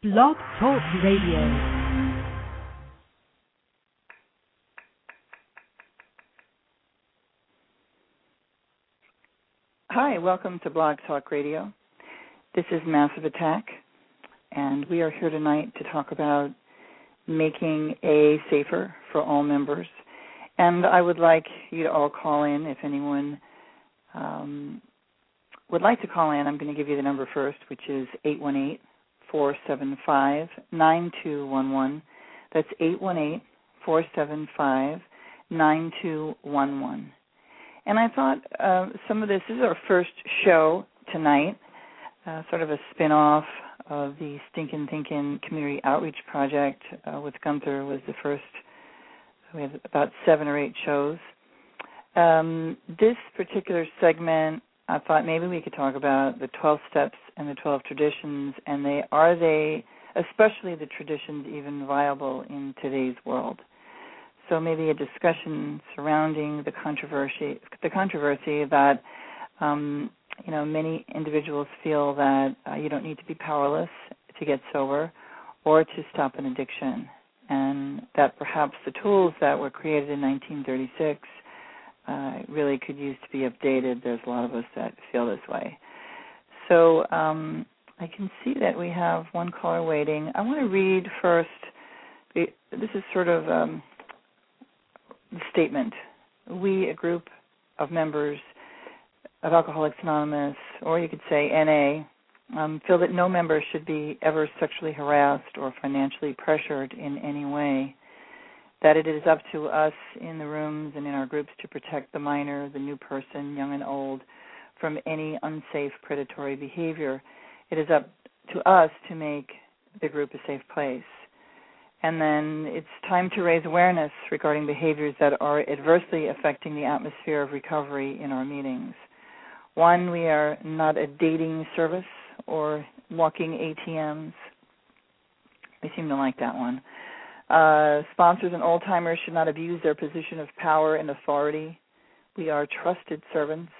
Blog Talk Radio. Hi, welcome to Blog Talk Radio. This is Massive Attack, and we are here tonight to talk about making AA safer for all members. And I would like you to all call in if anyone um, would like to call in. I'm going to give you the number first, which is 818 475 9211. That's eight one eight four seven five nine two one one. And I thought uh, some of this, this is our first show tonight, uh, sort of a spin off of the Stinkin' Thinkin' Community Outreach Project uh, with Gunthar was the first. We have about seven or eight shows. Um, this particular segment, I thought maybe we could talk about the 12 steps and the 12 traditions, and they are they, especially the traditions, even viable in today's world. So maybe a discussion surrounding the controversy, the controversy that um, you know many individuals feel that uh, you don't need to be powerless to get sober or to stop an addiction, and that perhaps the tools that were created in 1936 uh, really could use to be updated. There's a lot of us that feel this way. So um, I can see that we have one caller waiting. I want to read first. This is sort of um, the statement. We, a group of members of Alcoholics Anonymous, or you could say NA, um, feel that no member should be ever sexually harassed or financially pressured in any way. That it is up to us in the rooms and in our groups to protect the minor, the new person, young and old, from any unsafe predatory behavior. It is up to us to make the group a safe place. And then it's time to raise awareness regarding behaviors that are adversely affecting the atmosphere of recovery in our meetings. One, we are not a dating service or walking ATMs. They seem to like that one. Uh, sponsors and old timers should not abuse their position of power and authority. We are trusted servants.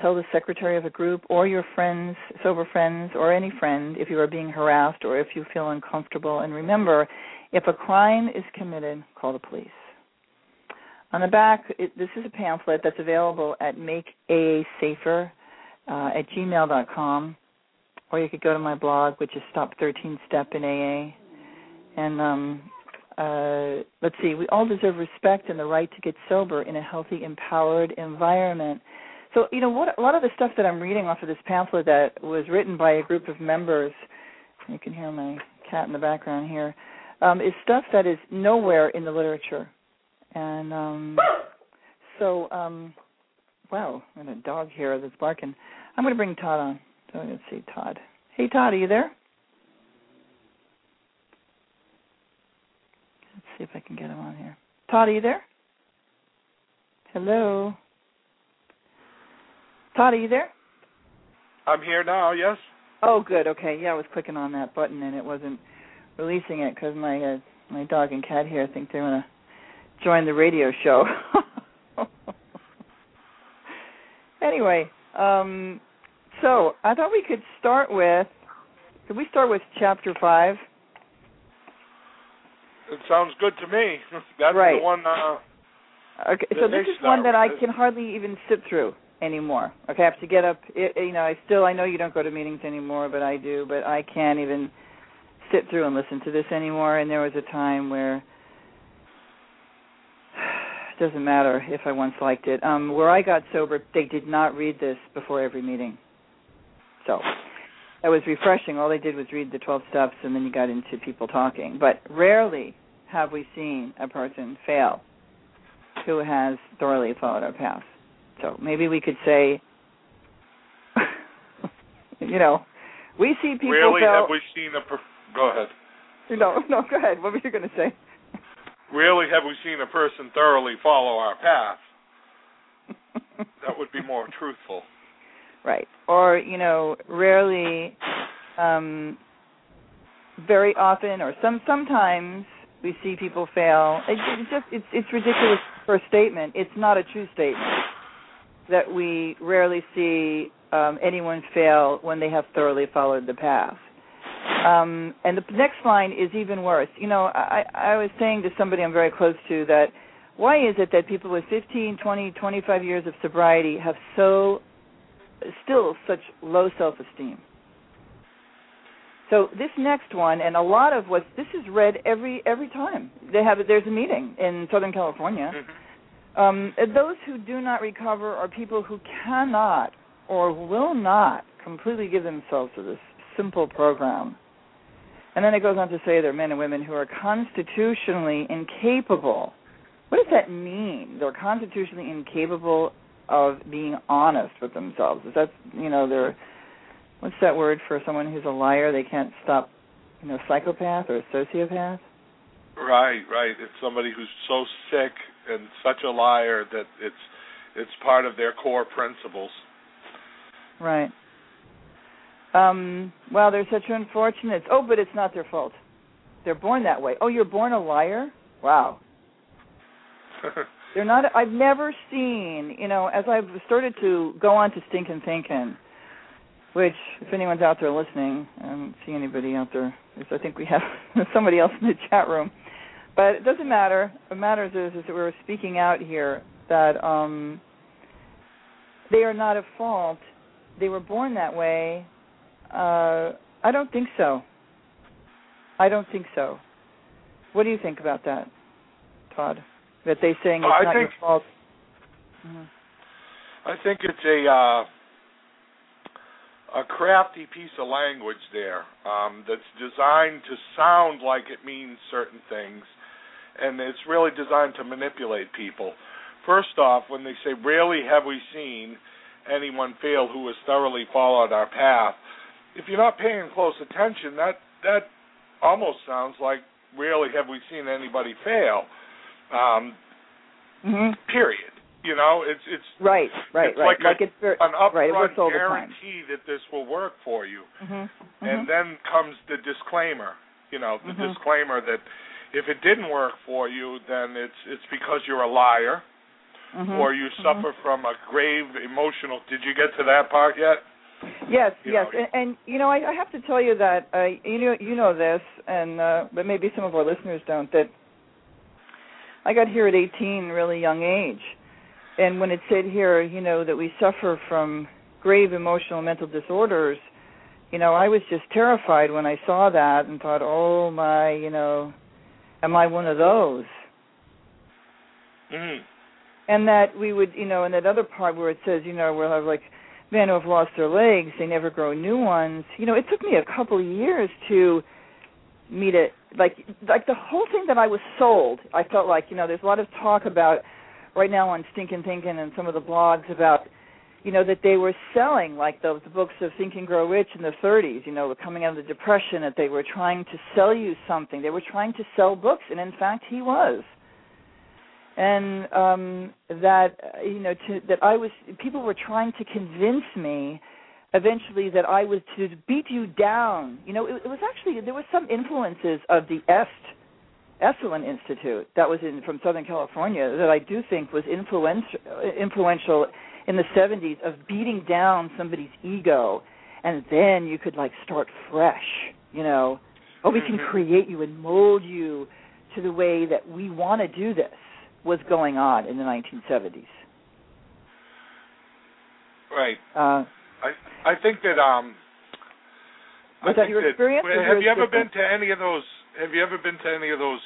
Tell the secretary of a group or your friends, sober friends, or any friend if you are being harassed or if you feel uncomfortable. And remember, if a crime is committed, call the police. On the back, it, this is a pamphlet that's available at makeaasafer uh, at gmail.com, or you could go to my blog, which is Stop 13 Step in AA. And um, uh, let's see, we all deserve respect and the right to get sober in a healthy, empowered environment. So, you know, what, a lot of the stuff that I'm reading off of this pamphlet that was written by a group of members, you can hear my cat in the background here, um, is stuff that is nowhere in the literature. And um, so, um, wow, and a dog here that's barking. I'm going to bring Todd on. So let's see, Todd. Hey, Todd, are you there? Let's see if I can get him on here. Todd, are you there? Hello. Todd, are you there? I'm here now. Yes. Oh, good. Okay. Yeah, I was clicking on that button and it wasn't releasing it because my uh, my dog and cat here think they want to join the radio show. anyway, um, so I thought we could start with. Could we start with chapter five? It sounds good to me. That's right. the one. Uh, okay, so this is one that I can hardly even sit through anymore. Okay, I have to get up. It, you know, I still I know you don't go to meetings anymore, but I do. But I can't even sit through and listen to this anymore. And there was a time where it doesn't matter if I once liked it. Um, where I got sober, they did not read this before every meeting. So that was refreshing. All they did was read the 12 steps, and then you got into people talking. But rarely have we seen a person fail who has thoroughly followed our path. So maybe we could say, you know, we see people Rarely fail. have we seen a. Per- go ahead. No, no, go ahead. What were you going to say? Rarely have we seen a person thoroughly follow our path. that would be more truthful. Right. Or, you know, rarely um very often or some sometimes we see people fail. It, it's just it's it's ridiculous for a statement. It's not a true statement that we rarely see um anyone fail when they have thoroughly followed the path. Um, and the next line is even worse. You know, I, I was saying to somebody I'm very close to that why is it that people with 15, 20, 25 years of sobriety have so still such low self-esteem? So this next one, and a lot of what this is read every every time they have there's a meeting in Southern California. Mm-hmm. Um, those who do not recover are people who cannot or will not completely give themselves to this simple program. And then it goes on to say there are men and women who are constitutionally incapable. What does that mean? They're constitutionally incapable of being honest with themselves. Is that you know they're what's that word for someone who's a liar? They can't stop, you know, psychopath or sociopath. Right, right. It's somebody who's so sick and such a liar that it's it's part of their core principles. Right. Um, well, they're such unfortunates. Oh, but it's not their fault. They're born that way. Oh, you're born a liar? Wow. they're not I've never seen, you know, as I've started to go on to Stinkin' Thinkin', which if anyone's out there listening, I don't see anybody out there. I think we have somebody else in the chat room. But it doesn't matter. What matters is, is that we're speaking out here that um they are not at fault. They were born that way. Uh I don't think so. I don't think so. What do you think about that, Todd? That they saying it's not think, your fault. Mm-hmm. I think it's a uh a crafty piece of language there um, that's designed to sound like it means certain things, and it's really designed to manipulate people. First off, when they say, "Rarely have we seen anyone fail who has thoroughly followed our path," if you're not paying close attention, that that almost sounds like, "Rarely have we seen anybody fail." Um, mm-hmm. Period. You know, it's it's right, right, it's right. Like, like a, it's very, an upfront right, it works all guarantee that this will work for you. Mm-hmm. Mm-hmm. And then comes the disclaimer. You know, the Mhm. disclaimer that if it didn't work for you, then it's it's because you're a liar Mhm. or you Mhm. suffer from a grave emotional. Did you get to that part yet? Yes, you yes, know, and, and you know, I, I have to tell you that uh, you know you know this, and uh, but maybe some of our listeners don't. That I got here at 18, really young age, and when it said here, you know, that we suffer from grave emotional mental disorders, you know, I was just terrified when I saw that and thought, oh my, you know, am I one of those? Mm. and that we would, you know, in that other part where it says, you know, we'll have like men who have lost their legs, they never grow new ones. You know, it took me a couple of years to meet it. Like, like the whole thing that I was sold. I felt like, you know, there's a lot of talk about right now on Stinkin' Thinkin' and some of the blogs about, you know, that they were selling like the, the books of Think and Grow Rich in the 30s. You know, coming out of the Depression, that they were trying to sell you something. They were trying to sell books, and in fact, he was and um that you know to that I was people were trying to convince me eventually that I was to beat you down you know it, it was actually there was some influences of the Est Esalen Institute that was in from Southern California that I do think was influential in the 70s of beating down somebody's ego and then you could like start fresh you know oh we can Mhm. create you and mold you to the way that we want to do this was going on in the 1970s. Right. Uh, I I think that um. Was I that your experience, Have you ever been to any of those? Have you ever been to any of those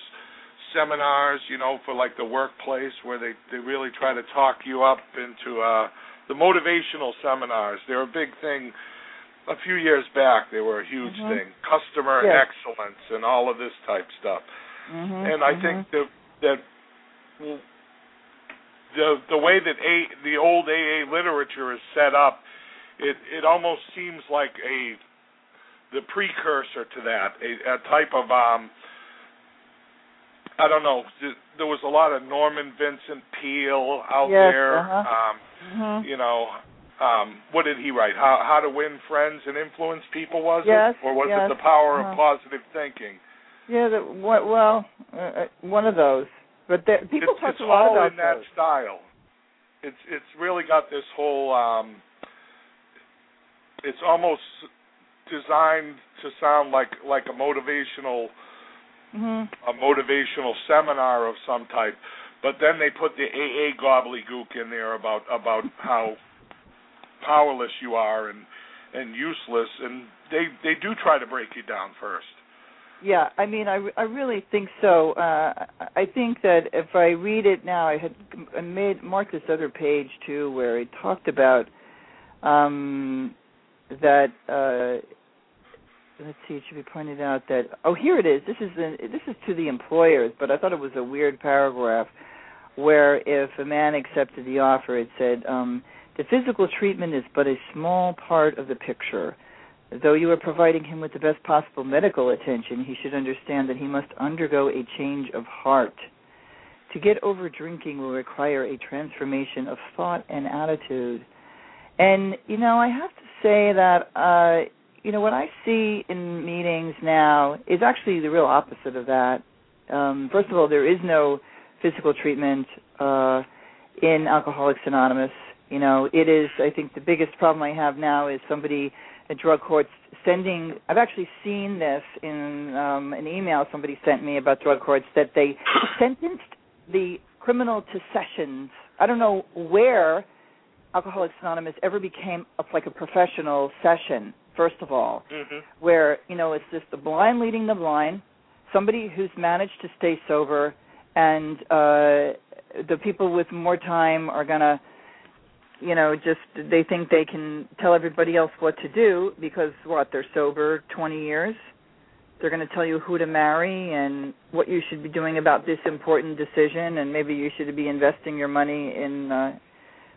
seminars? You know, for like the workplace where they they really try to talk you up into uh the motivational seminars. They're a big thing. A few years back, they were a huge Mhm. thing. Customer Yes. excellence and all of this type stuff. mhm, and I mhm. think that that the the way that a the old AA literature is set up, it it almost seems like a the precursor to that, a, a type of um I don't know. There was a lot of Norman Vincent Peale out Yes, there. uh-huh. Um, Mhm. you know, um, what did he write? How how to win friends and influence people was Yes, it, or was yes, it the power uh-huh. of positive thinking? Yeah, the, what, well, uh, uh, one of those. But there, people it's, talk it's a lot all in that those. style. It's it's really got this whole. um It's almost designed to sound like like a motivational hmm a motivational seminar of some type. But then they put the AA gobbledygook in there about about how powerless you are and and useless, and they they do try to break you down first. Yeah, I mean, I, I really think so. Uh, I think that if I read it now, I had I made marked this other page too, where it talked about um, that. Uh, let's see, it should be pointed out that. Oh, here it is. This is this is to the employers, but I thought it was a weird paragraph where if a man accepted the offer, it said um, the physical treatment is but a small part of the picture. Though you are providing him with the best possible medical attention, he should understand that he must undergo a change of heart. To get over drinking will require a transformation of thought and attitude. And, you know, I have to say that, uh, you know, what I see in meetings now is actually the real opposite of that. Um, first of all, there is no physical treatment uh, in Alcoholics Anonymous. You know, it is, I think, the biggest problem I have now is somebody a drug courts sending I've actually seen this in um an email somebody sent me about drug courts that they sentenced the criminal to sessions. I don't know where Alcoholics Anonymous ever became a, like a professional session, first of all, Mm-hmm. where, you know, it's just the blind leading the blind, somebody who's managed to stay sober and uh the people with more time are going to you know just they think they can tell everybody else what to do because what they're sober 20 years they're going to tell you who to marry and what you should be doing about this important decision and maybe you should be investing your money in uh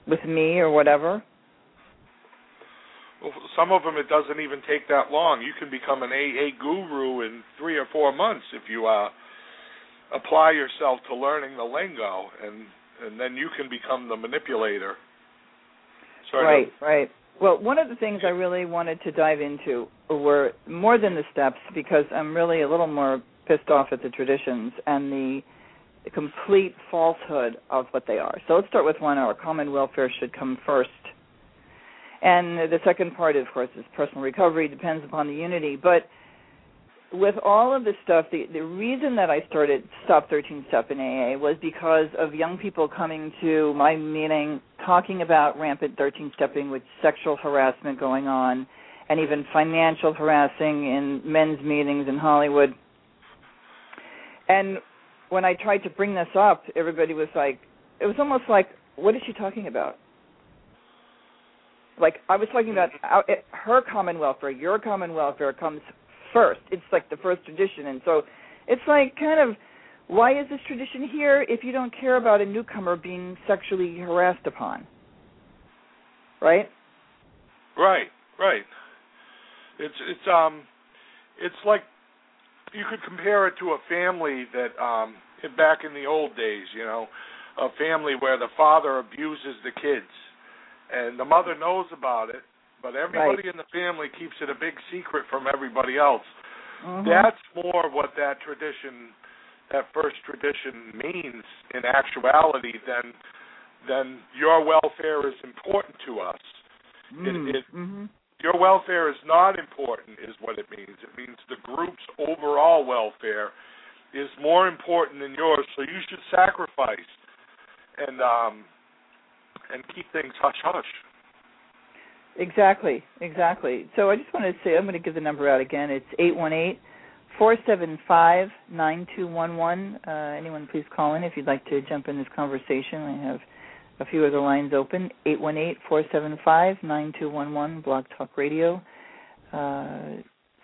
with me or whatever some of them it doesn't even take that long. You can become an AA guru in three or four months if you uh, apply yourself to learning the lingo, and and then you can become the manipulator. Right right well one of the things i really wanted to dive into were more than the steps because i'm really a little more pissed off at the traditions and the the complete falsehood of what they are. So let's start with one our common welfare should come first. And the second part, of course, is personal recovery, depends upon the unity. But with all of this stuff, the, the reason that I started Stop 13 Step in AA was because of young people coming to my meeting talking about rampant 13 stepping with sexual harassment going on and even financial harassing in men's meetings in Hollywood. And when I tried to bring this up, everybody was like, it was almost like, what is she talking about? Like I was talking about her common welfare, your common welfare comes first. It's like the first tradition, and so it's like kind of why is this tradition here if you don't care about a newcomer being sexually harassed upon? Right? right, right. It's it's um, it's like you could compare it to a family that um, back in the old days, you know, a family where the father abuses the kids, and the mother knows about it, but everybody in the family keeps it a big secret from everybody else. Mhm. That's more what that tradition, that first tradition means in actuality than than your welfare is important to us. Mm. it- mhm. Your welfare is not important, is what it means. It means the group's overall welfare is more important than yours, so you should sacrifice and um and keep things hush hush. Exactly, exactly. So I just wanted to say I'm going to give the number out again. It's eight one eight four seven five nine two one one. Uh Anyone, please call in if you'd like to jump in this conversation. I have a few other lines open. Eight one eight four seven five nine two one one. Blog Talk Radio. Uh,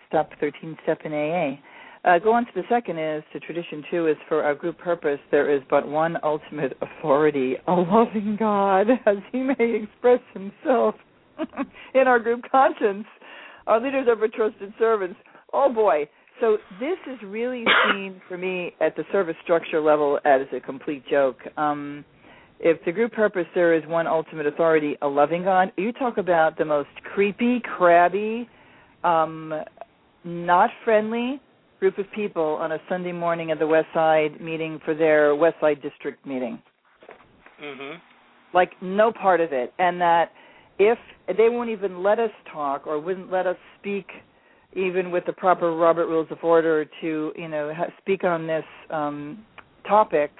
stop thirteen step in AA. Uh, go on to the second is to tradition two is for our group purpose there is but one ultimate authority, a loving God, as he may express himself in our group conscience. Our leaders are but trusted servants. Oh boy. So this is really seen for me at the service structure level as a complete joke. Um, if the group purpose there is one ultimate authority, a loving God, you talk about the most creepy, crabby, um, not friendly group of people on a Sunday morning at the West Side meeting for their West Side district meeting. Mhm. Like no part of it, and that if they won't even let us talk or wouldn't let us speak even with the proper Robert Rules of Order, to you know ha- speak on this um, topic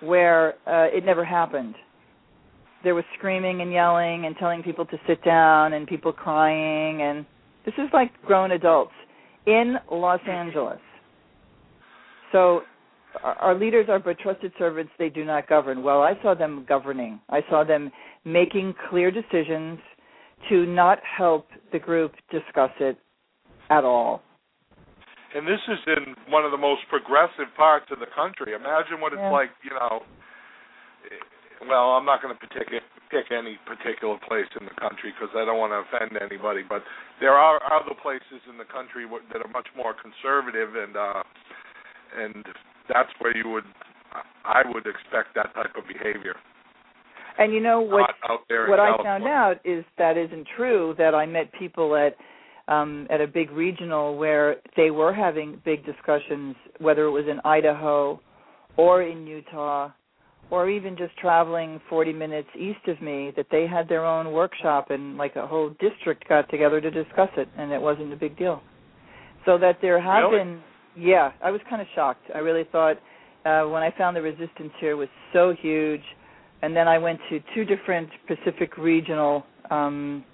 where uh, it never happened. There was screaming and yelling and telling people to sit down and people crying and this is like grown adults in Los Angeles. So our leaders are but trusted servants, they do not govern. Well, I saw them governing. I saw them making clear decisions to not help the group discuss it at all. And this is in one of the most progressive parts of the country. Imagine what it's Yeah. like, you know. Well, I'm not going to pick pick any particular place in the country because I don't want to offend anybody, but there are other places in the country that are much more conservative, and uh, and that's where you would, I would expect that type of behavior. And you know what what I found out is that isn't true. That I met people at um, at a big regional where they were having big discussions, whether it was in Idaho or in Utah, or even just traveling 40 minutes east of me. That they had their own workshop and like a whole district got together to discuss it, and it wasn't a big deal. So that there have Really? been, yeah, I was kind of shocked. I really thought uh, when I found the resistance here was so huge and then I went to two different Pacific regional um,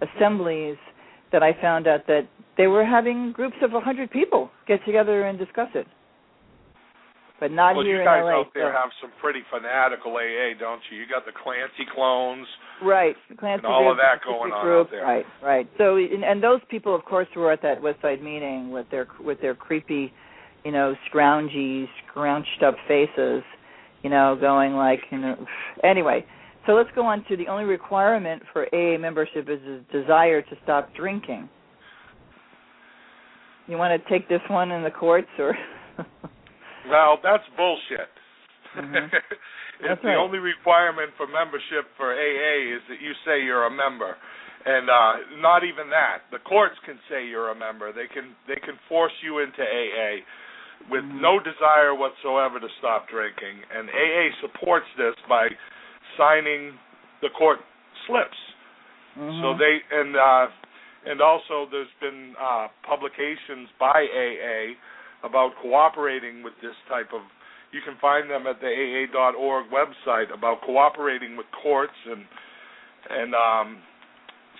assemblies that I found out that they were having groups of a 100 people get together and discuss it. But not well, here you guys out there so- have some pretty fanatical AA, don't you? You got the Clancy clones. Right, Clancy And all of that going on group, out there. Right, right. So, and, and those people, of course, were at that West Side meeting with their with their creepy, you know, scroungy, scrounched up faces, you know, going like, you know. Anyway, so let's go on to the only requirement for AA membership is a desire to stop drinking. You want to take this one in the courts, or? Well, that's bullshit. Mhm. it's the right. only requirement for membership for AA is that you say you're a member. And uh not even that. The courts can say you're a member. They can they can force you into AA with Mhm. no desire whatsoever to stop drinking. And AA supports this by signing the court slips. So Mhm. they and uh and also there's been uh publications by AA about cooperating with this type of you can find them at the AA.org website about cooperating with courts and and um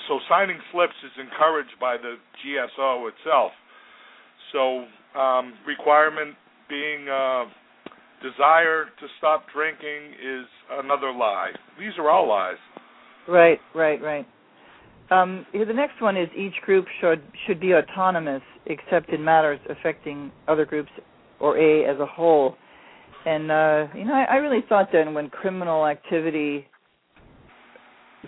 so signing slips is encouraged by the GSO itself. So um requirement being uh desire to stop drinking is another lie. These are all lies. Right, right, right. Um, the next one is each group should should be autonomous except in matters affecting other groups or A as a whole. And uh, you know, I, I really thought then when criminal activity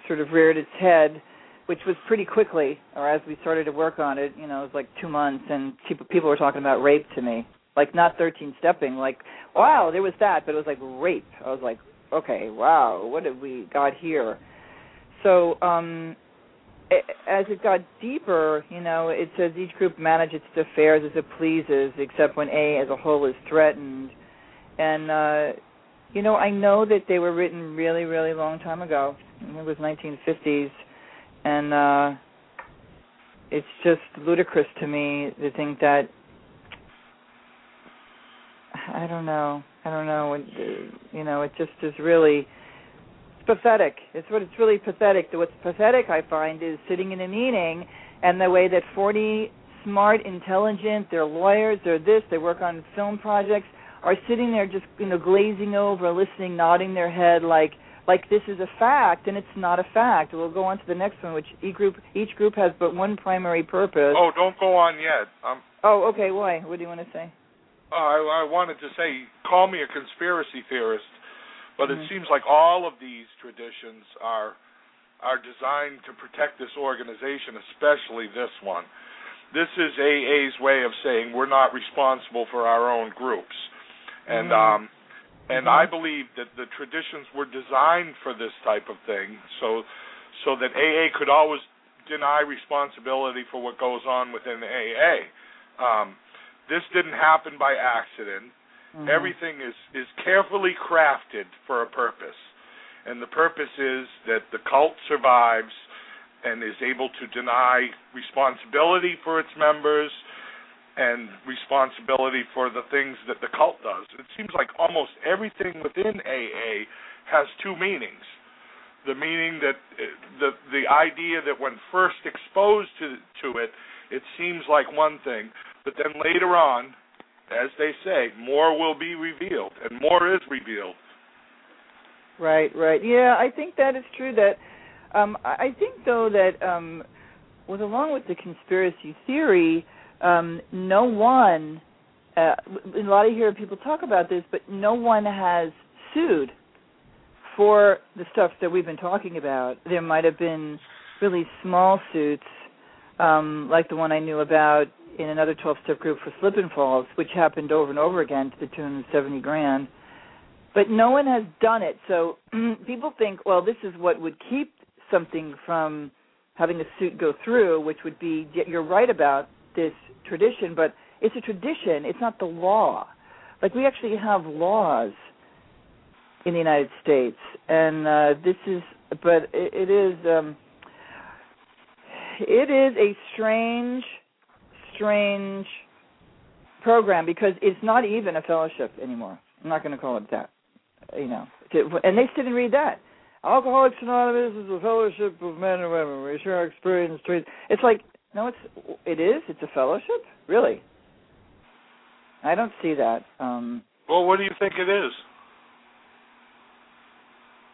sort of reared its head, which was pretty quickly, or as we started to work on it, you know, it was like two months, and people were talking about rape to me, like not thirteen stepping, like wow, there was that, but it was like rape. I was like, okay, wow, what have we got here? So um a- as it got deeper, you know, it says each group manage its affairs as it pleases, except when A as a whole is threatened. And uh you know, I know that they were written really, really long time ago. It was 1950s, and uh it's just ludicrous to me to think that I don't know. I don't know. It, you know, it just is really pathetic. It's what it's really pathetic. What's pathetic, I find, is sitting in a meeting and the way that 40 smart, intelligent, they're lawyers, they're this, they work on film projects, are sitting there just you know glazing over, listening, nodding their head like like this is a fact, and it's not a fact. We'll go on to the next one, which each group each group has but one primary purpose. Oh, don't go on yet. Um Oh, okay. Why? What do you want to say? Uh, I, I wanted to say, call me a conspiracy theorist, but Mhm. it seems like all of these traditions are are designed to protect this organization, especially this one. This is AA's way of saying we're not responsible for our own groups, and Mhm. um, and. I believe that the traditions were designed for this type of thing, so so that AA could always deny responsibility for what goes on within AA. Um, this didn't happen by accident. Mhm. Everything is is carefully crafted for a purpose, and the purpose is that the cult survives, and is able to deny responsibility for its members and responsibility for the things that the cult does. It seems like almost everything within AA has two meanings. The meaning that the the idea that when first exposed to to it, it seems like one thing, but then later on, as they say, more will be revealed, and more is revealed. Right, right. Yeah, I think that is true. That um, I think though that um, along with the conspiracy theory, um, no one. Uh, a lot of hear people talk about this, but no one has sued for the stuff that we've been talking about. There might have been really small suits, um, like the one I knew about in another 12-step group for slip and falls, which happened over and over again to the tune of 70 grand. But no one has done it. So people think, well, this is what would keep something from having a suit go through, which would be you're right about this tradition, but it's a tradition. It's not the law. Like we actually have laws in the United States, and uh, this is, but it, it is, um, it is a strange, strange program because it's not even a fellowship anymore. I'm not going to call it that, you know. And they sit and read that. Alcoholics Anonymous is a fellowship of men and women. We share our experience. It's like no, it's it is. It's a fellowship, really. I don't see that. Um, well, what do you think it is?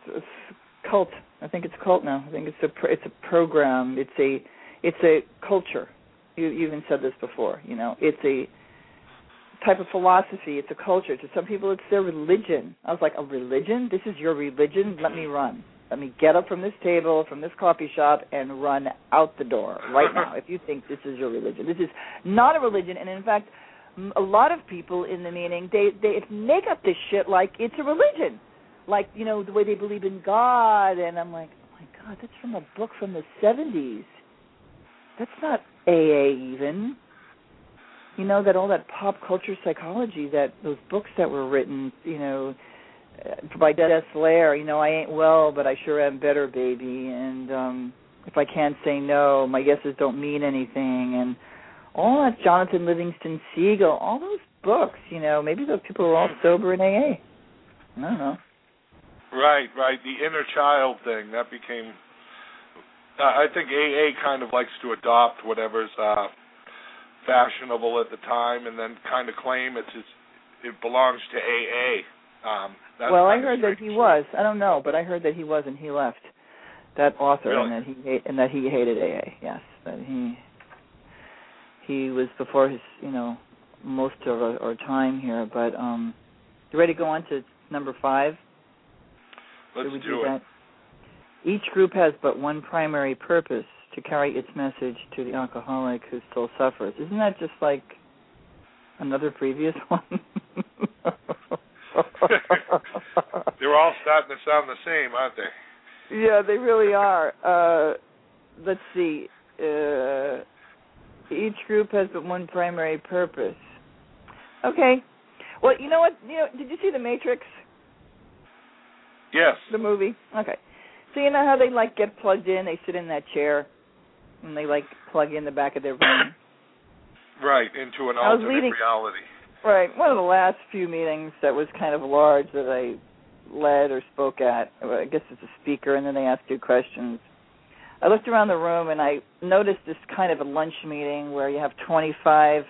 It's cult. I think it's cult now. I think it's a it's a program. It's a it's a culture. You, even said this before. You know, it's a type of philosophy. It's a culture. To some people, it's their religion. I was like, a religion? This is your religion? Let me run. Let me get up from this table, from this coffee shop, and run out the door right now. if you think this is your religion, this is not a religion. And in fact, a lot of people in the meeting they they make up this shit like it's a religion, like you know the way they believe in God. And I'm like, oh my god, that's from a book from the '70s. That's not AA even you know that all that pop culture psychology that those books that were written you know uh, by Jess Lair, you know, I ain't well, but I sure am better, baby. And um if I can't say no, my guesses don't mean anything. And all that Jonathan Livingston Seagull, all those books, you know, maybe those people are all sober in AA. I don't know. Right, right. The inner child thing that became. Uh, I think AA kind of likes to adopt whatever's uh fashionable at the time, and then kind of claim it's, it's it belongs to AA. Um, well, I heard that he was. I don't know, but I heard that he was, and he left. That author, really? and that he hate, and that he hated AA. Yes, that he he was before his, you know, most of our, our time here. But um, you ready to go on to number five? Let's do, do it. That? Each group has but one primary purpose to carry its message to the alcoholic who still suffers. Isn't that just like another previous one? They're all starting to sound the same, aren't they? Yeah, they really are. Uh, let's see. Uh, each group has but one primary purpose. Okay. Well, you know what? You know, did you see The Matrix? Yes. The movie. Okay. So you know how they like get plugged in? They sit in that chair, and they like plug in the back of their brain. Right into an I alternate leading- reality. Right. One of the last few meetings that was kind of large that I led or spoke at, I guess as a speaker, and then they asked you questions. I looked around the room and I noticed this kind of a lunch meeting where you have 25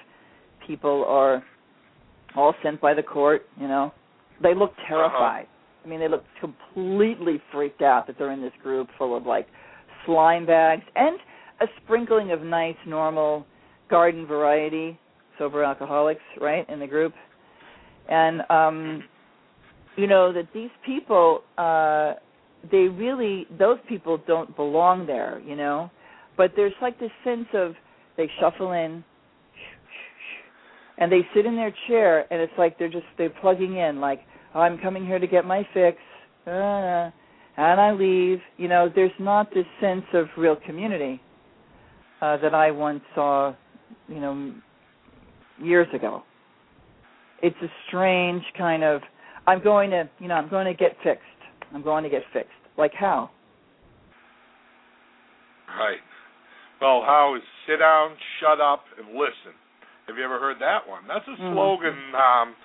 people are all sent by the court, you know. They look uh-huh. terrified. I mean, they look completely freaked out that they're in this group full of like slime bags and a sprinkling of nice, normal garden variety sober alcoholics, right, in the group. And um you know that these people uh they really those people don't belong there, you know. But there's like this sense of they shuffle in and they sit in their chair and it's like they're just they're plugging in like I'm coming here to get my fix. Uh, and I leave. You know, there's not this sense of real community uh, that I once saw, you know, years ago. It's a strange kind of I'm going to, you know, I'm going to get fixed. I'm going to get fixed. Like how? Right. Well, how is sit down, shut up, and listen? Have you ever heard that one? That's a Mhm. slogan um,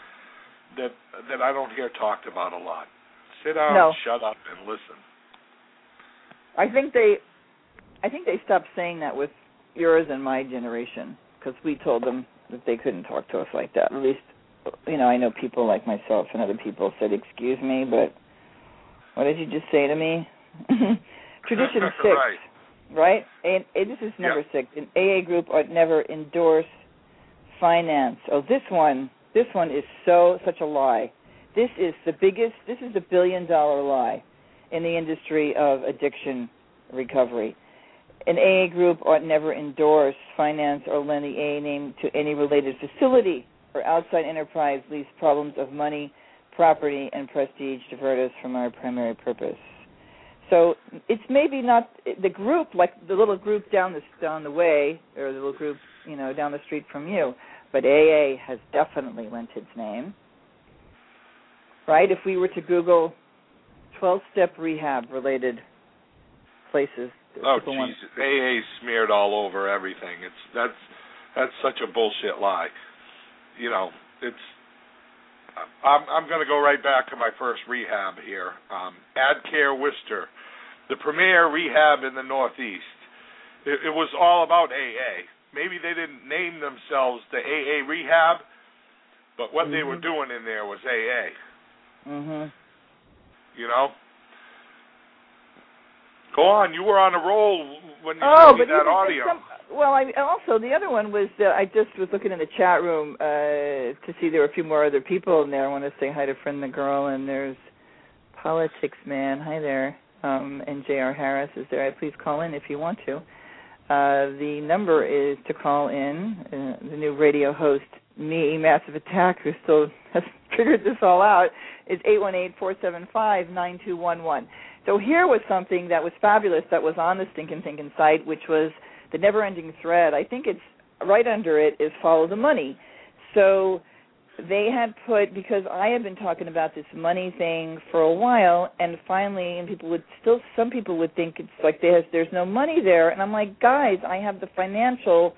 that that I don't hear talked about a lot. Sit down, No. shut up, and listen. I think they, I think they stopped saying that with yours and my generation because we told them that they couldn't talk to us like that. At least, you know, I know people like myself and other people said, "Excuse me, but what did you just say to me?" Tradition six, right. right? And, and this is number six. An AA group ought never endorse finance. Oh, this one, this one is so such a lie. This is the biggest. This is the billion dollar lie in the industry of addiction recovery. An AA group ought never endorse, finance, or lend the AA name to any related facility or outside enterprise, lest problems of money, property, and prestige divert us from our primary purpose. So it's maybe not the group, like the little group down the down the way, or the little group, you know, down the street from you, but AA has definitely lent its name. Right? If we were to Google 12-step rehab related places, Oh, want- Jesus, AA smeared all over everything. It's that's that's such a bullshit lie. You know, it's. I'm I'm going to go right back to my first rehab here. Um, AdCare Worcester, the premier rehab in the Northeast. It, it was all about AA. Maybe they didn't name themselves the AA rehab, but what they were Mhm. doing in there was AA. Mhm. You know. Go on. You were on a roll when you Oh, but that audio. some, well, I also the other one was uh, I just was looking in the chat room uh to see there were a few more other people in there. I want to say hi to friend the girl and there's politics man. Hi there. Um and J.R. Harris is there. Please call in if you want to. Uh the number is to call in. Uh, the new radio host me massive attack who still has figured this all out is eight one eight four seven five nine two one one. So here was something that was fabulous that was on the Stinkin' Thinkin' site, which was the never-ending thread. I think it's right under it is follow the money. So they had put because I have been talking about this money thing for a while, and finally, and people would still some people would think it's like there's there's no money there, and I'm like, guys, I have the financial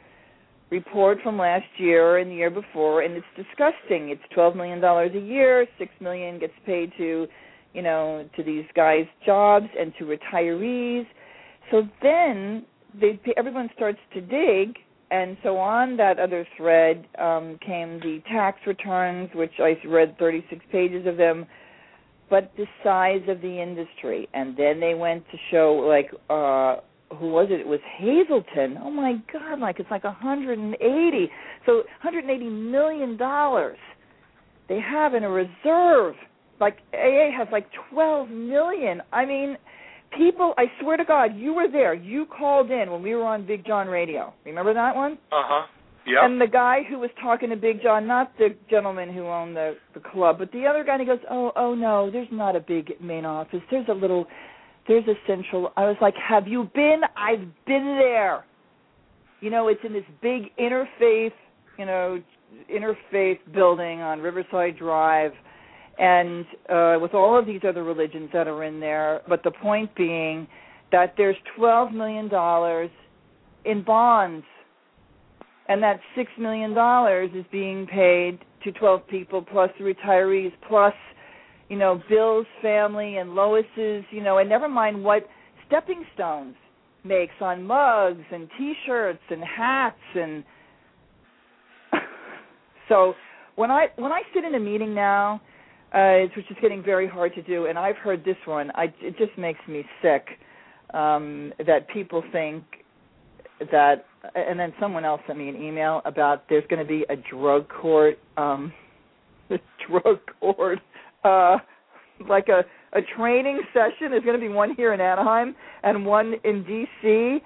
report from last year and the year before, and it's disgusting. It's twelve million dollars a year, six million gets paid to you know, to these guys' jobs and to retirees. So then they everyone starts to dig, and so on that other thread um, came the tax returns, which I read 36 pages of them, but the size of the industry, and then they went to show like. uh who was it? It was Hazelden. Oh my God! Like it's like 180. So 180 million dollars they have in a reserve like AA has like 12 million. I mean, people, I swear to God, you were there. You called in when we were on Big John Radio. Remember that one? Uh huh. Yep. And the guy who was talking to Big John, not the gentleman who owned the the club, but the other guy, and he goes, "Oh, oh no, there's not a big main office. There's a little, there's a central." I was like, "Have you been? I've been there." You know, it's in this big interfaith, you know, interfaith building on Riverside Drive and uh, with all of these other religions that are in there. But the point being that there's twelve million dollars in bonds, and that six million dollars is being paid to twelve people plus the retirees plus, you know, Bill's family and Lois's, you know, and never mind what Stepping Stones makes on mugs and T-shirts and hats and. so when I when I sit in a meeting now uh, which is getting very hard to do. And I've heard this one. I, it just makes me sick um, that people think that. And then someone else sent me an email about there's going to be a drug court, um, a drug court, uh, like a a training session. There's going to be one here in Anaheim and one in D.C.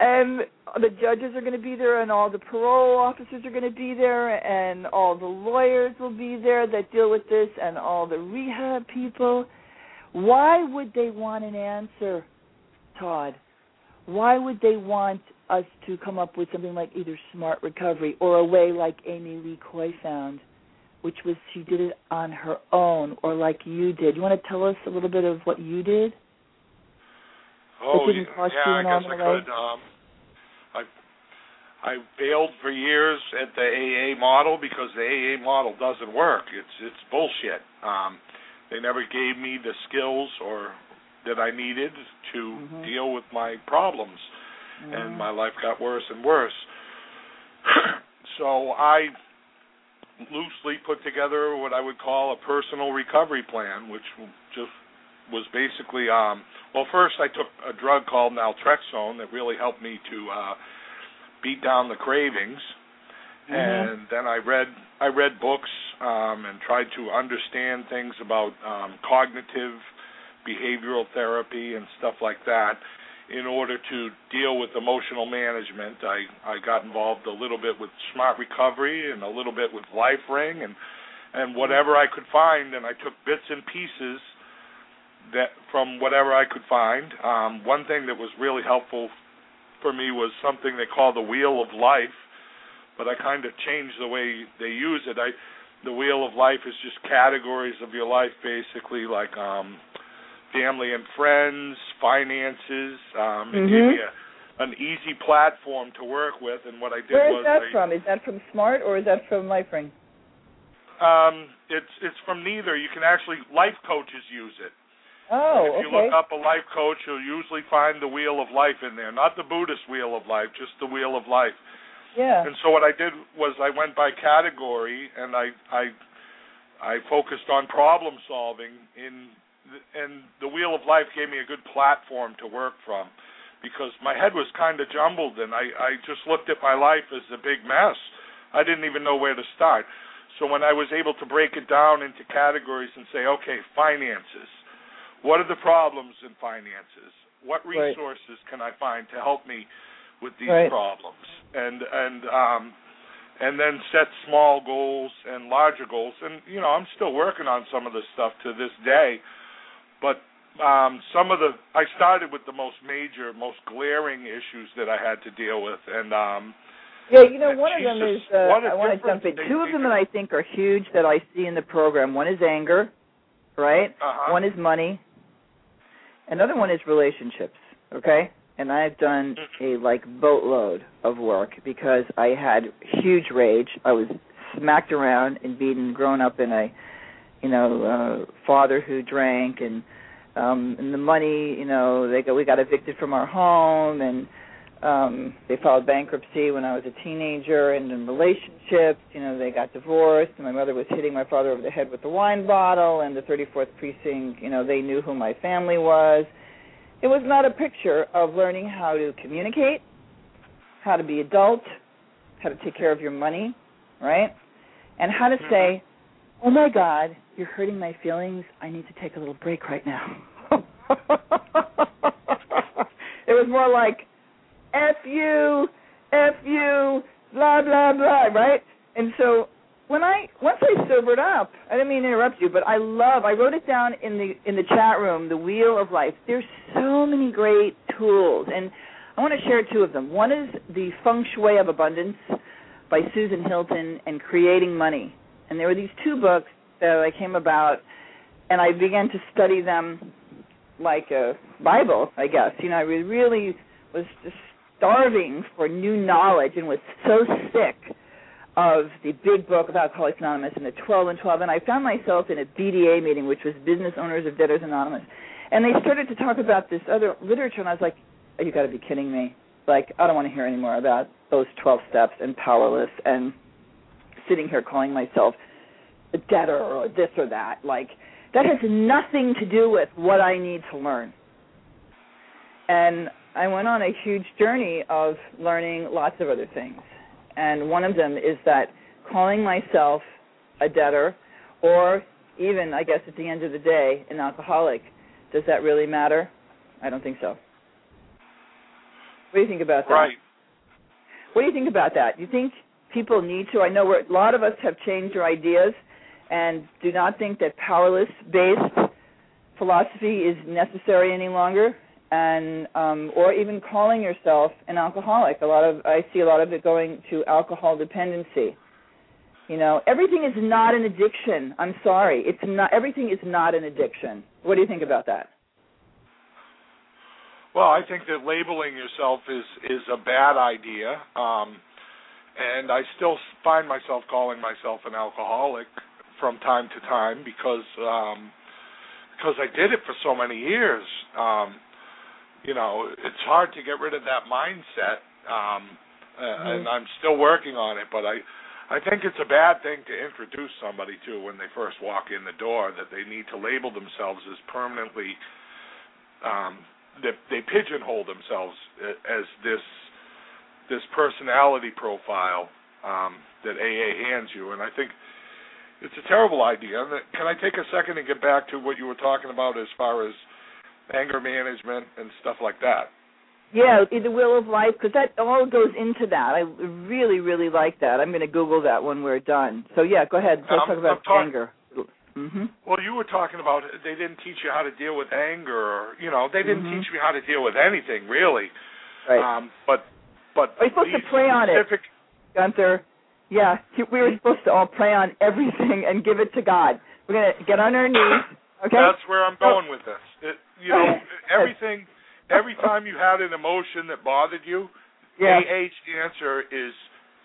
And the judges are going to be there, and all the parole officers are going to be there, and all the lawyers will be there that deal with this, and all the rehab people. Why would they want an answer, Todd? Why would they want us to come up with something like either smart recovery or a way like Amy Lee Coy found, which was she did it on her own, or like you did? You want to tell us a little bit of what you did? Oh, it didn't cost yeah, you an I guess I and a leg? could. Um, I I failed for years at the AA model because the AA model doesn't work. It's it's bullshit. Um, they never gave me the skills or that I needed to Mhm. deal with my problems, Mhm. and my life got worse and worse. so I loosely put together what I would call a personal recovery plan, which was basically um well first I took a drug called naltrexone that really helped me to uh beat down the cravings Mhm. and then I read I read books um and tried to understand things about um cognitive behavioral therapy and stuff like that in order to deal with emotional management. I I got involved a little bit with smart recovery and a little bit with LifeRing and and whatever I could find and I took bits and pieces that from whatever I could find. Um, one thing that was really helpful for me was something they call the wheel of life, but I kind of changed the way they use it. I the wheel of life is just categories of your life, basically like um, family and friends, finances. Um, it gave Mhm. me a, an easy platform to work with, and what I did Where was is that I, from? Is that from Smart or is that from LifeRing? um, it's it's from neither. You can actually life coaches use it. Oh, if you okay. look up a life coach, you'll usually find the wheel of life in there. Not the Buddhist wheel of life, just the wheel of life. yeah. And so what I did was I went by category and I I I focused on problem solving in and the wheel of life gave me a good platform to work from because my head was kind of jumbled and I I just looked at my life as a big mess. I didn't even know where to start. So when I was able to break it down into categories and say, okay, finances. What are the problems in finances? What Right. resources can I find to help me with these Right. problems? And and um and then set small goals and larger goals. And you know, I'm still working on some of this stuff to this day. But um some of the I started with the most major, most glaring issues that I had to deal with and um Yeah, you know, one of them is, uh, I want to jump in. Two of them that I think are huge that I see in the program. One is anger, right? uh-huh. One is money. Another one is relationships, okay? And I've done a like boatload of work because I had huge rage. I was smacked around and beaten, grown up in a, you know, uh, father who drank and um and the money, you know, they got we got evicted from our home and um they filed bankruptcy when I was a teenager and in relationships, you know, they got divorced and my mother was hitting my father over the head with the wine bottle and the 34th precinct, you know, they knew who my family was. It was not a picture of learning how to communicate, how to be adult, how to take care of your money, right? And how to say, "Oh my god, you're hurting my feelings. I need to take a little break right now." it was more like F you, F you, blah blah blah, right? And so when I once I sobered up, I didn't mean to interrupt you, but I love I wrote it down in the in the chat room, the wheel of life. There's so many great tools and I want to share two of them. One is the Feng Shui of Abundance by Suzan Hilton and Creating Money. And there were these two books that I came about and I began to study them like a Bible, I guess. You know, I really was just starving for new knowledge and was so sick of the big book of Alcoholics Anonymous and the 12 and 12. And I found myself in a BDA meeting, which was Business Owners of Debtors Anonymous. And they started to talk about this other literature, and I was like, oh, you got to be kidding me. Like, I don't want to hear any more about those 12 steps and powerless and sitting here calling myself a debtor or this or that. Like, that has nothing to do with what I need to learn. And I went on a huge journey of learning lots of other things. And one of them is that calling myself a debtor or even, I guess, at the end of the day, an alcoholic, does that really matter? I don't think so. What do you think about that? Right. What do you think about that? You think people need to? I know we're, a lot of us have changed our ideas and do not think that powerless based philosophy is necessary any longer and um or even calling yourself an alcoholic a lot of i see a lot of it going to alcohol dependency you know everything is not an addiction i'm sorry it's not everything is not an addiction what do you think about that Well, I think that labeling yourself is is a bad idea. Um and I still find myself calling myself an alcoholic from time to time because um because I did it for so many years. Um you know, it's hard to get rid of that mindset. Um uh, mm-hmm. and I'm still working on it, but I I think it's a bad thing to introduce somebody to when they first walk in the door that they need to label themselves as permanently um that they pigeonhole themselves as this this personality profile um that AA hands you and I think it's a terrible idea. Can I take a second and get back to what you were talking about as far as anger management and stuff like that? Yeah, the wheel of Life, because that all goes into that. I really, really like that. I'm going to Google that when we're done. So yeah, go ahead. Let's um, talk about talk- anger. Mm-hmm. Well, you were talking about they didn't teach you how to deal with anger, or you know, they didn't mm-hmm. teach me how to deal with anything really. Right. Um, but but you supposed to pray on it, Gunthar? Yeah, we were supposed to all pray on everything and give it to God. We're gonna get on our knees. Okay. That's where I'm going with this. It, you know, everything every time you had an emotion that bothered you, yeah. AA's answer is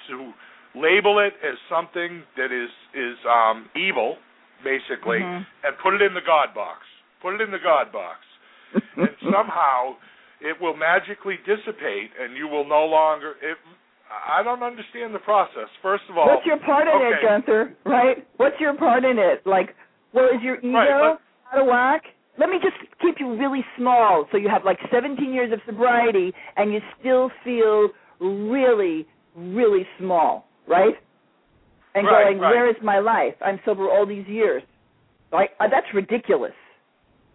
to label it as something that is is um evil, basically, mm-hmm. and put it in the God box. Put it in the God box. and somehow it will magically dissipate and you will no longer it I don't understand the process. First of all, what's your part in okay. it, Gunthar? Right? What's your part in it? Like, well, is your ego right, out of whack? let me just keep you really small so you have like 17 years of sobriety and you still feel really really small right? And right, going right. where is my life? I'm sober all these years. Like uh, that's ridiculous.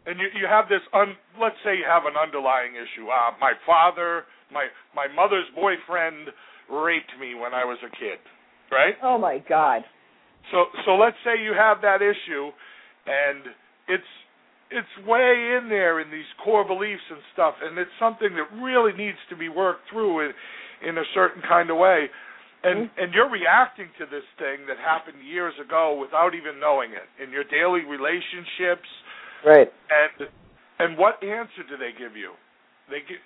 And you you have this un let's say you have an underlying issue. Uh my father my my mother's boyfriend raped me when i was a kid right? Oh my god. So so let's say you have that issue and it's it's way in there in these core beliefs and stuff, and it's something that really needs to be worked through in, in a certain kind of way. And mm-hmm. and you're reacting to this thing that happened years ago without even knowing it in your daily relationships. Right. And and what answer do they give you? They give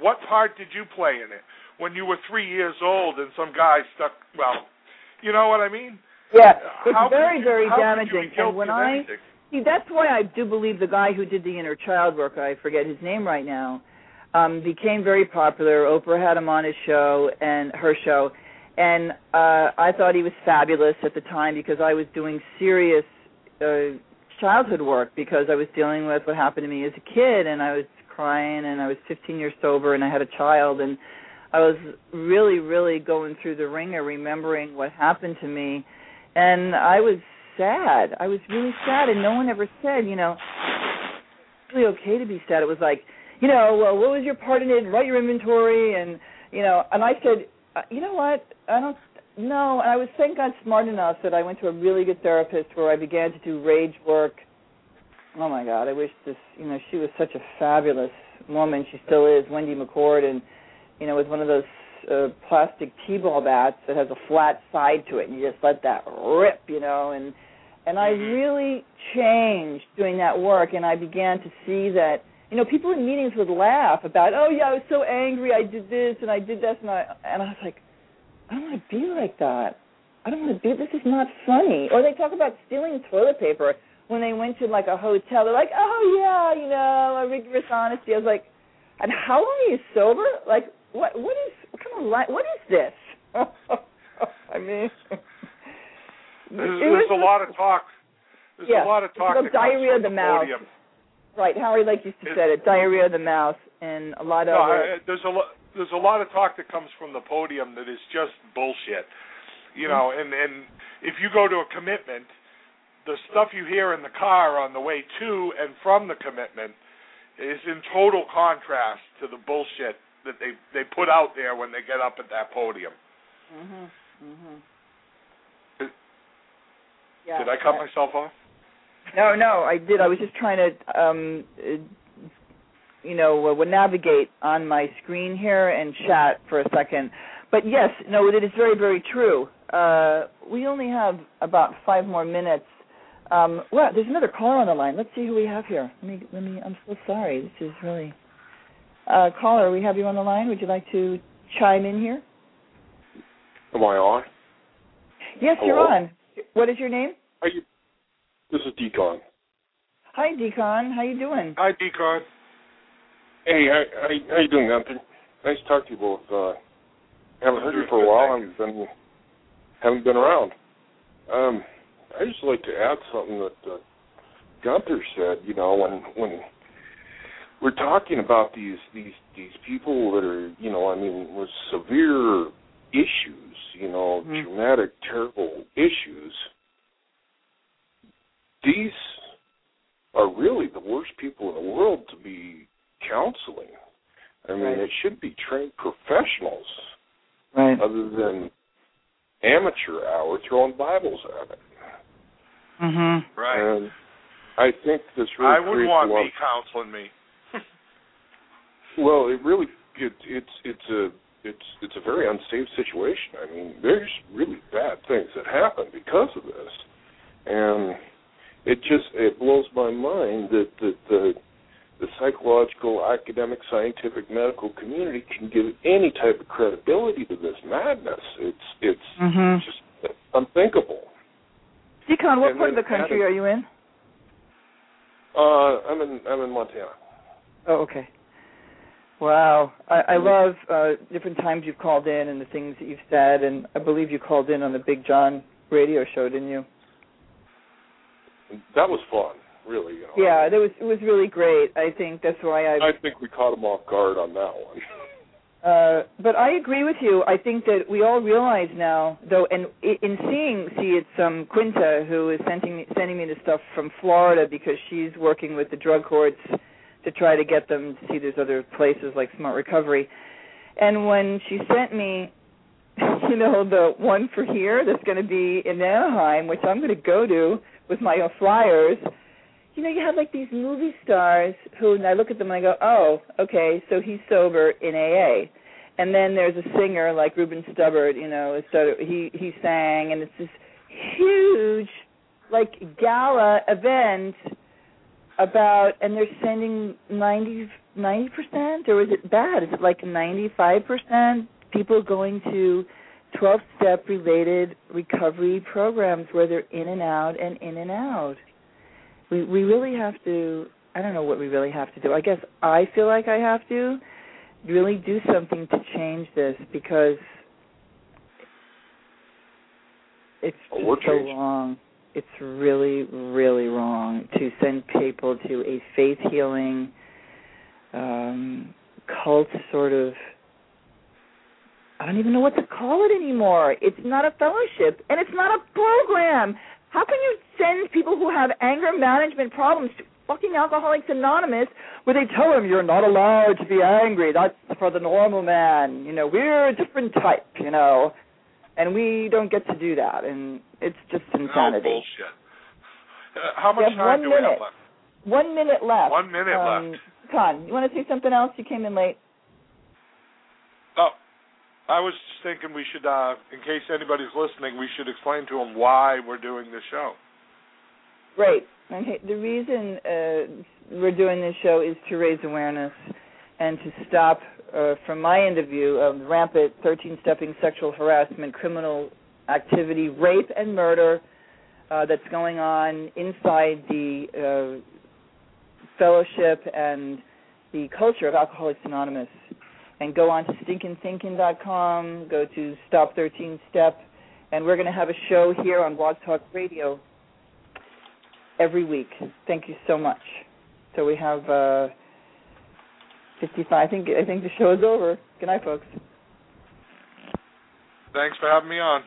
what part did you play in it when you were three years old and some guy stuck? Well, you know what I mean. Yeah, it's how very you, very damaging. and when I? See, that's why I do believe the guy who did the inner child work, I forget his name right now, um, became very popular. Oprah had him on his show and her show, and uh, I thought he was fabulous at the time because I was doing serious uh, childhood work because I was dealing with what happened to me as a kid, and I was crying, and I was 15 years sober, and I had a child, and I was really, really going through the ringer, remembering what happened to me, and I was sad. I was really sad, and no one ever said, you know, it's really okay to be sad. It was like, you know, well, what was your part in it? Write your inventory, and you know. And I said, uh, you know what? I don't know. And I was thank God smart enough that I went to a really good therapist where I began to do rage work. Oh my God! I wish this. You know, she was such a fabulous woman. She still is, Wendy McCord, and you know, with one of those uh, plastic t-ball bats that has a flat side to it, and you just let that rip, you know, and and I Mm-hmm. really changed doing that work, and I began to see that you know people in meetings would laugh about, oh yeah, I was so angry, I did this and I did this, and I and I was like, I don't want to be like that. I don't want to be. This is not funny. Or they talk about stealing toilet paper when they went to like a hotel. They're like, oh yeah, you know, a rigorous honesty. I was like, and how long are you sober? Like, what? What is? Of? What is this? I mean. There's, there's a lot of talk. There's yeah, a lot of talk. That diarrhea of comes the from mouth. podium. Right, Howard Lake used to say it, diarrhea of the mouth, and a lot of No. I- there's a lot. There's a lot of talk that comes from the podium that is just bullshit. You know, and and if you go to a commitment, the stuff you hear in the car on the way to and from the commitment is in total contrast to the bullshit that they they put out there when they get up at that podium. Mhm. Mhm. Did- Yeah. Did I cut myself off? No, no, I did. I was just trying to, um, you know, uh, navigate on my screen here and chat for a second. But yes, no, it is very, very true. Uh, we only have about five more minutes. Um, well, there's another caller on the line. Let's see who we have here. Let me, let me. I'm so sorry. This is really. Uh, caller, we have you on the line. Would you like to chime in here? Am I on? Yes, Hello? you're on. What is your name? Are you? This is Decon. Hi, Decon. How you doing? Hi, Decon. Hey, how, how, how you doing, Gunthar? Nice to talk to you both. Uh, haven't heard you Doing for a while. thank Haven't been haven't been around. Um, I just like to add something that uh, Gunthar said. You know, when when we're talking about these these these people that are, you know, I mean, with severe issues, you know, Mhm. traumatic, terrible issues. These are really the worst people in the world to be counseling. I mean, Right. it should be trained professionals Right. other than amateur hour throwing Bibles at it. Mhm. Right. And I think this really I wouldn't want a lot me counseling me. Well, it really it, it's it's a it's it's a very unsafe situation. I mean, there's really bad things that happen because of this, and it just it blows my mind that that the the psychological, academic, scientific, medical community can give any type of credibility to this madness. It's it's Mhm. just unthinkable. Decon, what And part of the country are you in? Uh, I'm in I'm in Montana. Oh, okay. Wow, I, I love uh, different times you've called in and the things that you've said, and I believe you called in on the Big John radio show, didn't you? That was fun, really. You know. Yeah, that was it was really great. I think that's why I. I think we caught him off guard on that one. Uh, but I agree with you. I think that we all realize now, though, and i- in seeing, see, it's um, Quinta who is sending me sending me the stuff from Florida because she's working with the drug courts to try to get them to see there's other places like Smart Recovery. And when she sent me, you know, the one for here that's going to be in Anaheim, which I'm going to go to with my flyers. You know, you have like these movie stars who, and I look at them and I go, oh, okay, so he's sober in AA. And then there's a singer like Ruben Studdard, you know, so he he sang, and it's this huge, like gala event about, and they're sending ninety ninety percent, or is it bad? Is it like ninety five percent people going to twelve step related recovery programs where they're in and out and in and out? we we really have to I don't know what we really have to do. I guess I feel like I have to really do something to change this because it's just so changing. wrong. It's really, really wrong to send people to a faith healing um cult sort of I don't even know what to call it anymore. It's not a fellowship and it's not a program. How can you send people who have anger management problems to fucking Alcoholics Anonymous where they tell them you're not allowed to be angry? That's for the normal man. You know, we're a different type, you know. And we don't get to do that and it's just insanity. Oh, bullshit. Uh, how much time do we have minute. left? One minute left. One minute um, left. Con, you want to say something else? You came in late. Oh, I was just thinking we should, uh, in case anybody's listening, we should explain to them why we're doing this show. Right. Okay. The reason uh, we're doing this show is to raise awareness and to stop, uh, from my end of view, of rampant 13-stepping sexual harassment, criminal activity, rape, and murder uh, that's going on inside the uh, fellowship and the culture of Alcoholics Anonymous. And go on to stinkin'thinkin.com, go to Stop 13 Step, and we're going to have a show here on Blog Talk Radio every week. Thank you so much. So we have uh 55. I think I think the show is over. Good night, folks. Thanks for having me on.